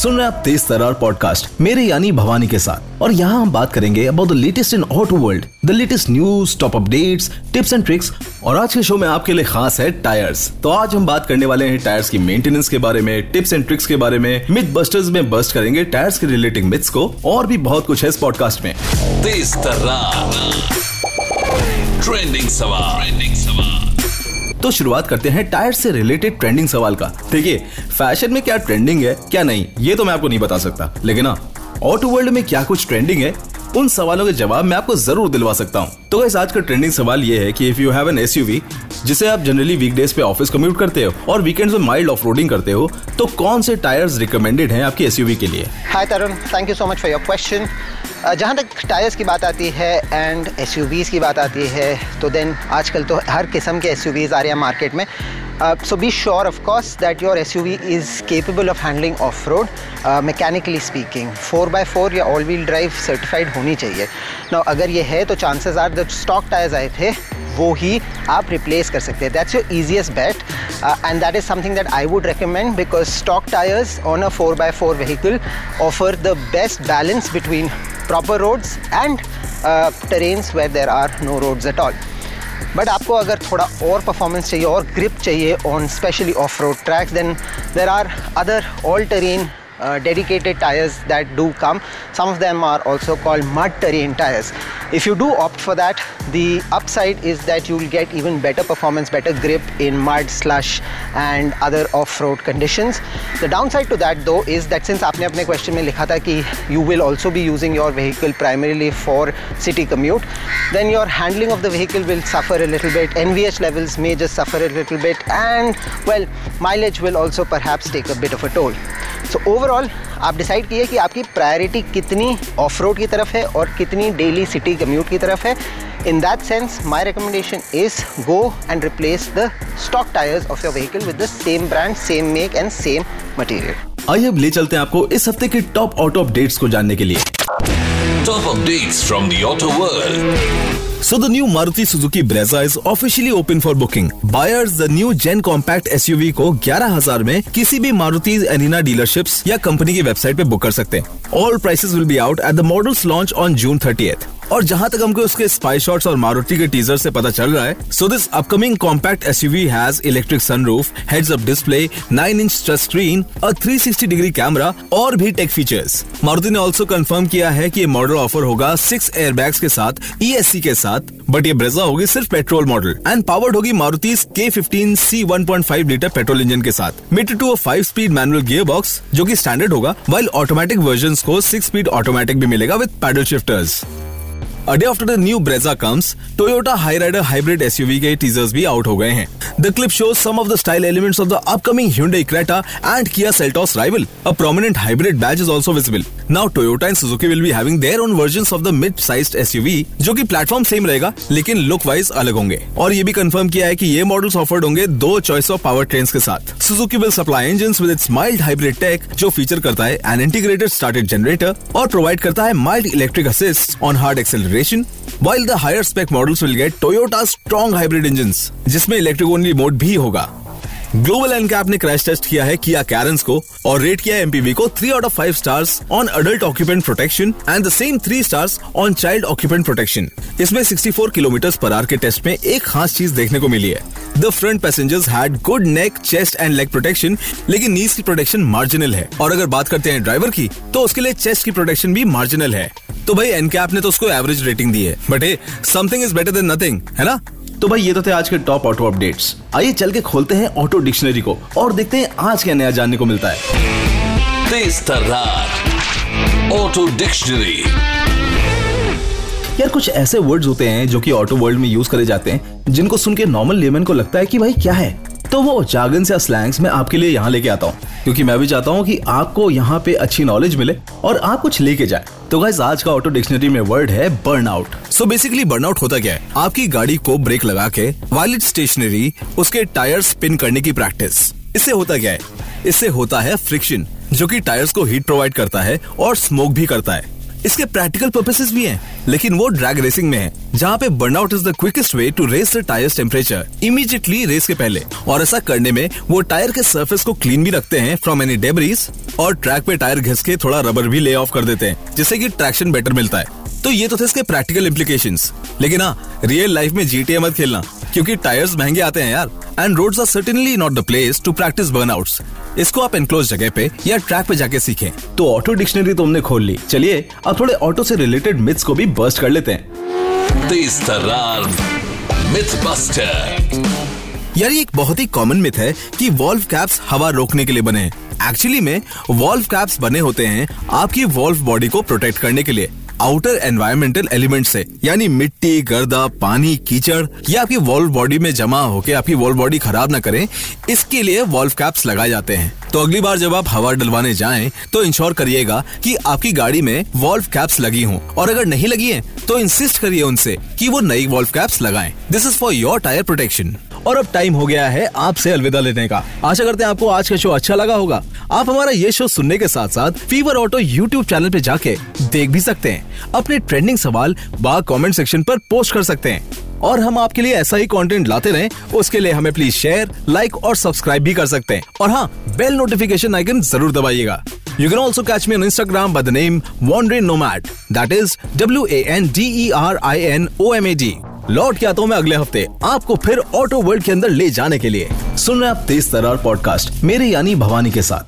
सुन रहे आप तेज तरार पॉडकास्ट मेरे यानी भवानी के साथ। और यहाँ हम बात करेंगे about the latest in auto world the latest news top updates tips and tricks और आज के शो में आपके लिए खास है टायर्स तो आज हम बात करने वाले हैं टायर्स की मेंटेनेंस के बारे में टिप्स एंड ट्रिक्स के बारे में। मिथ बस्टर्स में बस्ट करेंगे टायर्स के रिलेटिंग मिथ्स को। और भी बहुत कुछ है इस पॉडकास्ट में। तेज सवाल ट्रेंडिंग सवाल। तो शुरुआत करते हैं टायर से रिलेटेड ट्रेंडिंग सवाल का। देखिए फ़ैशन में क्या ट्रेंडिंग है, क्या नहीं, ये तो मैं आपको नहीं बता सकता। लेकिन ना ऑटो वर्ल्ड में क्या कुछ ट्रेंडिंग है, उन सवालों के जवाब मैं आपको ज़रूर दिलवा सकता हूँ। तो इस आज का ट्रेंडिंग सवाल ये है कि if you have an S जिसे आप जनरली वीकडेज पे ऑफ़िस कम्यूट करते हो और वीकेंड्स में माइल्ड ऑफ़ करते हो तो कौन से टायर्स रिकमेंडेड हैं आपकी एस के लिए? Hi Tarun thank you so much for your question जहाँ तक टायर्स की बात आती है एंड एस की बात आती है तो देन आजकल तो हर किस्म के एस आ रहे हैं मार्केट में। So be sure of course that your S U V is capable of handling off road mechanically speaking four by four या ऑल व्हील ड्राइव सर्टिफाइड होनी चाहिए। ना अगर ये है तो चांसेस आर जो स्टॉक टायर्स आए थे, वो ही आप रिप्लेस कर सकते हैं। That's your easiest bet and that is something that I would recommend because stock tyres on a four by four vehicle offer the best balance between proper roads and uh, where there are no roads at all. But आपको अगर थोड़ा और performance चाहिए और grip चाहिए on specially off road tracks then there are other all terrain uh, dedicated tires that do come. Some of them are also called mud terrain tires. If you do opt for that, the upside is that you will get even better performance, better grip in mud, slush and other off-road conditions. The downside to that though is that since आपने अपने question में लिखा था कि you will also be using your vehicle primarily for city commute, then your handling of the vehicle will suffer a little bit. NVH levels may just suffer a little bit and well, mileage will also perhaps take a bit of a toll. So so, overall आप decide कीजिए कि आपकी priority कितनी of road की तरफ़ है और कितनी डेली सिटी कम्यूट की तरफ़ है। In that sense my recommendation is go and replace the stock tyres of your vehicle with the same brand same make and same material आइए अब ले चलते हैं आपको इस हफ़्ते के टॉप ऑटो अपडेट्स को जानने के लिए। Top updates from the auto world So the new Maruti Suzuki Brezza is officially open for booking. Buyers the new Gen Compact SUV को 11,000 में किसी भी मारुति Arena डीलरशिप्स या कंपनी की वेबसाइट पे बुक कर सकते हैं all prices will be out at the models launch on June thirtieth और जहाँ तक हमको उसके स्पाई शॉट्स और मारुति के टीजर से पता चल रहा है so this upcoming compact SUV has electric sunroof heads up display 9 inch touch screen और 360 डिग्री कैमरा और भी टेक फीचर्स मारुति ने ऑल्सो कंफर्म किया है कि ये मॉडल ऑफ़र होगा सिक्स एयर एयरबैग्स के साथ ई e के साथ बट ये ब्रेजा होगी सिर्फ़ पेट्रोल मॉडल एंड पावर्ड होगी मारुति के fifteen C one point five litre petrol engine के साथ. Mated to five speed manual gear box जो की स्टैंडर्ड होगा वाइल ऑटोमेटिक वर्जन को सिक्स स्पीड ऑटोमेटिक भी मिलेगा with paddle shifters a day after the new Brezza comes Toyota Hyryder hybrid SUV के teasers भी आउट हो गए हैं। The clip shows some of the style elements of the upcoming Hyundai Creta and Kia Seltos rival a prominent hybrid badge is also visible now Toyota and Suzuki will be having own version of the mid size SUV जो की platform same रहेगा, लेकिन look wise अलग होंगे। और ये भी confirm किया है की ये मॉडल्स ऑफर्ड होंगे दो चॉइस ऑफ़ पावर ट्रेन के साथ। Suzuki will supply engine with its mild hybrid tech जो फीचर करता है एन इंटीग्रेटेड स्टार्टेड जनरेटर और प्रोवाइड करता है mild electric assist on hard accelerate acceleration while the higher spec models will get Toyota's strong hybrid engines, जिसमें electric only mode भी होगा। Global NCAP ने क्रैश टेस्ट किया है किया कैरंस को और रेट किया एमपीवी को three out of five stars on adult occupant protection and the same three stars on child occupant protection इसमें 64 किलोमीटर पर आर के टेस्ट में एक खास चीज़ देखने को मिली है। The front passengers had good neck chest and leg protection लेकिन नीज की प्रोटेक्शन मार्जिनल है। और अगर बात करते हैं ड्राइवर की तो उसके लिए चेस्ट की प्रोटेक्शन भी मार्जिनल है। तो भाई एनकैप ने तो उसको एवरेज रेटिंग दी है। But hey something is better than nothing है ना? तो भाई ये तो थे आज के टॉप ऑटो अपडेट्स आइए चल के खोलते हैं ऑटो डिक्शनरी को और देखते हैं आज क्या नया जानने को मिलता है। ऑटो डिक्शनरी यार कुछ ऐसे वर्ड्स होते हैं जो कि ऑटो वर्ल्ड में यूज़ करे जाते हैं जिनको सुन के नॉर्मल लेमन को लगता है कि भाई क्या है? तो वो जागन से स्लैंग्स मैं आपके लिए यहाँ लेके आता हूँ। क्योंकि मैं भी चाहता हूँ कि आपको यहाँ पे अच्छी नॉलेज मिले और आप कुछ लेके जाए। तो गाइस आज का ऑटो डिक्शनरी में वर्ड है burn out so basically burn out होता क्या है? आपकी गाड़ी को ब्रेक लगा के वायलेट स्टेशनरी उसके टायर स्पिन करने की प्रैक्टिस इससे होता क्या है? इससे होता है फ्रिक्शन जो कि टायर्स को हीट प्रोवाइड करता है और स्मोक भी करता है. इसके प्रैक्टिकल पर्पसेस भी हैं, लेकिन वो ड्रैग रेसिंग में है जहाँ पे burnout is the quickest way to raise the tyres temperature immediately race के पहले। और ऐसा करने में वो टायर के सरफेस को क्लीन भी रखते हैं फ्रॉम एनी डेबरीज और ट्रैक पे टायर घिस के थोड़ा रबर भी ले ऑफ़ कर देते हैं जिससे की ट्रैक्शन बेटर मिलता है। तो ये तो थे इसके प्रैक्टिकल इम्प्लीकेशन लेकिन हाँ रियल लाइफ में जीटीए मत खेलना। क्योंकि टायर्स महँगे आते हैं यार। And roads are certainly not the place to practice burnouts इसको आप एनक्लोज जगह पे या ट्रैक पे जाके सीखें। तो ऑटो डिक्शनरी तो हमने खोल ली। चलिए अब थोड़े ऑटो से रिलेटेड मिथ्स को भी बस्ट कर लेते हैं। तेज मिथ बस्टर यार ये एक बहुत ही कॉमन मिथ है कि वॉल्व कैप्स हवा रोकने के लिए बने हैं। एक्चुअली में वॉल्व कैप्स बने होते हैं आपकी वॉल्व बॉडी को प्रोटेक्ट करने के लिए। आउटर एनवायरमेंटल एलिमेंट से, यानी मिट्टी, गर्दा, पानी, कीचड़, या आपकी वॉल्व बॉडी में जमा होकर आपकी वॉल्व बॉडी खराब ना करें, इसके लिए वॉल्व कैप्स लगाए जाते हैं। तो अगली बार जब आप हवा डलवाने जाएँ तो इंश्योर करिएगा कि आपकी गाड़ी में वॉल्व कैप्स लगी हों। और अगर नहीं लगी हैं तो इंसिस्ट करिए उनसे कि वो नई वॉल्व कैप्स लगाएँ। This is for your tyre protection और अब टाइम हो गया है आपसे अलविदा लेने का। आशा करते हैं आपको आज का शो अच्छा लगा होगा। आप हमारा ये शो सुनने के साथ साथ फीवर ऑटो यूट्यूब चैनल पे जाके देख भी सकते हैं। अपने ट्रेंडिंग सवाल बा कमेंट सेक्शन पर पोस्ट कर सकते हैं। और हम आपके लिए ऐसा ही कंटेंट लाते रहे, उसके लिए हमें प्लीज़ शेयर लाइक और सब्सक्राइब भी कर सकते हैं। और हाँ बेल नोटिफिकेशन आइकन ज़रूर दबाइएगा। You can also catch me on Instagram by the name Wandering Nomad. That is W A N D E R I N O M A D. लौट के आता हूँ मैं अगले हफ़्ते आपको फिर ऑटो वर्ल्ड के अंदर ले जाने के लिए। सुन रहे आप तेज तरार पॉडकास्ट मेरे यानी भवानी के साथ।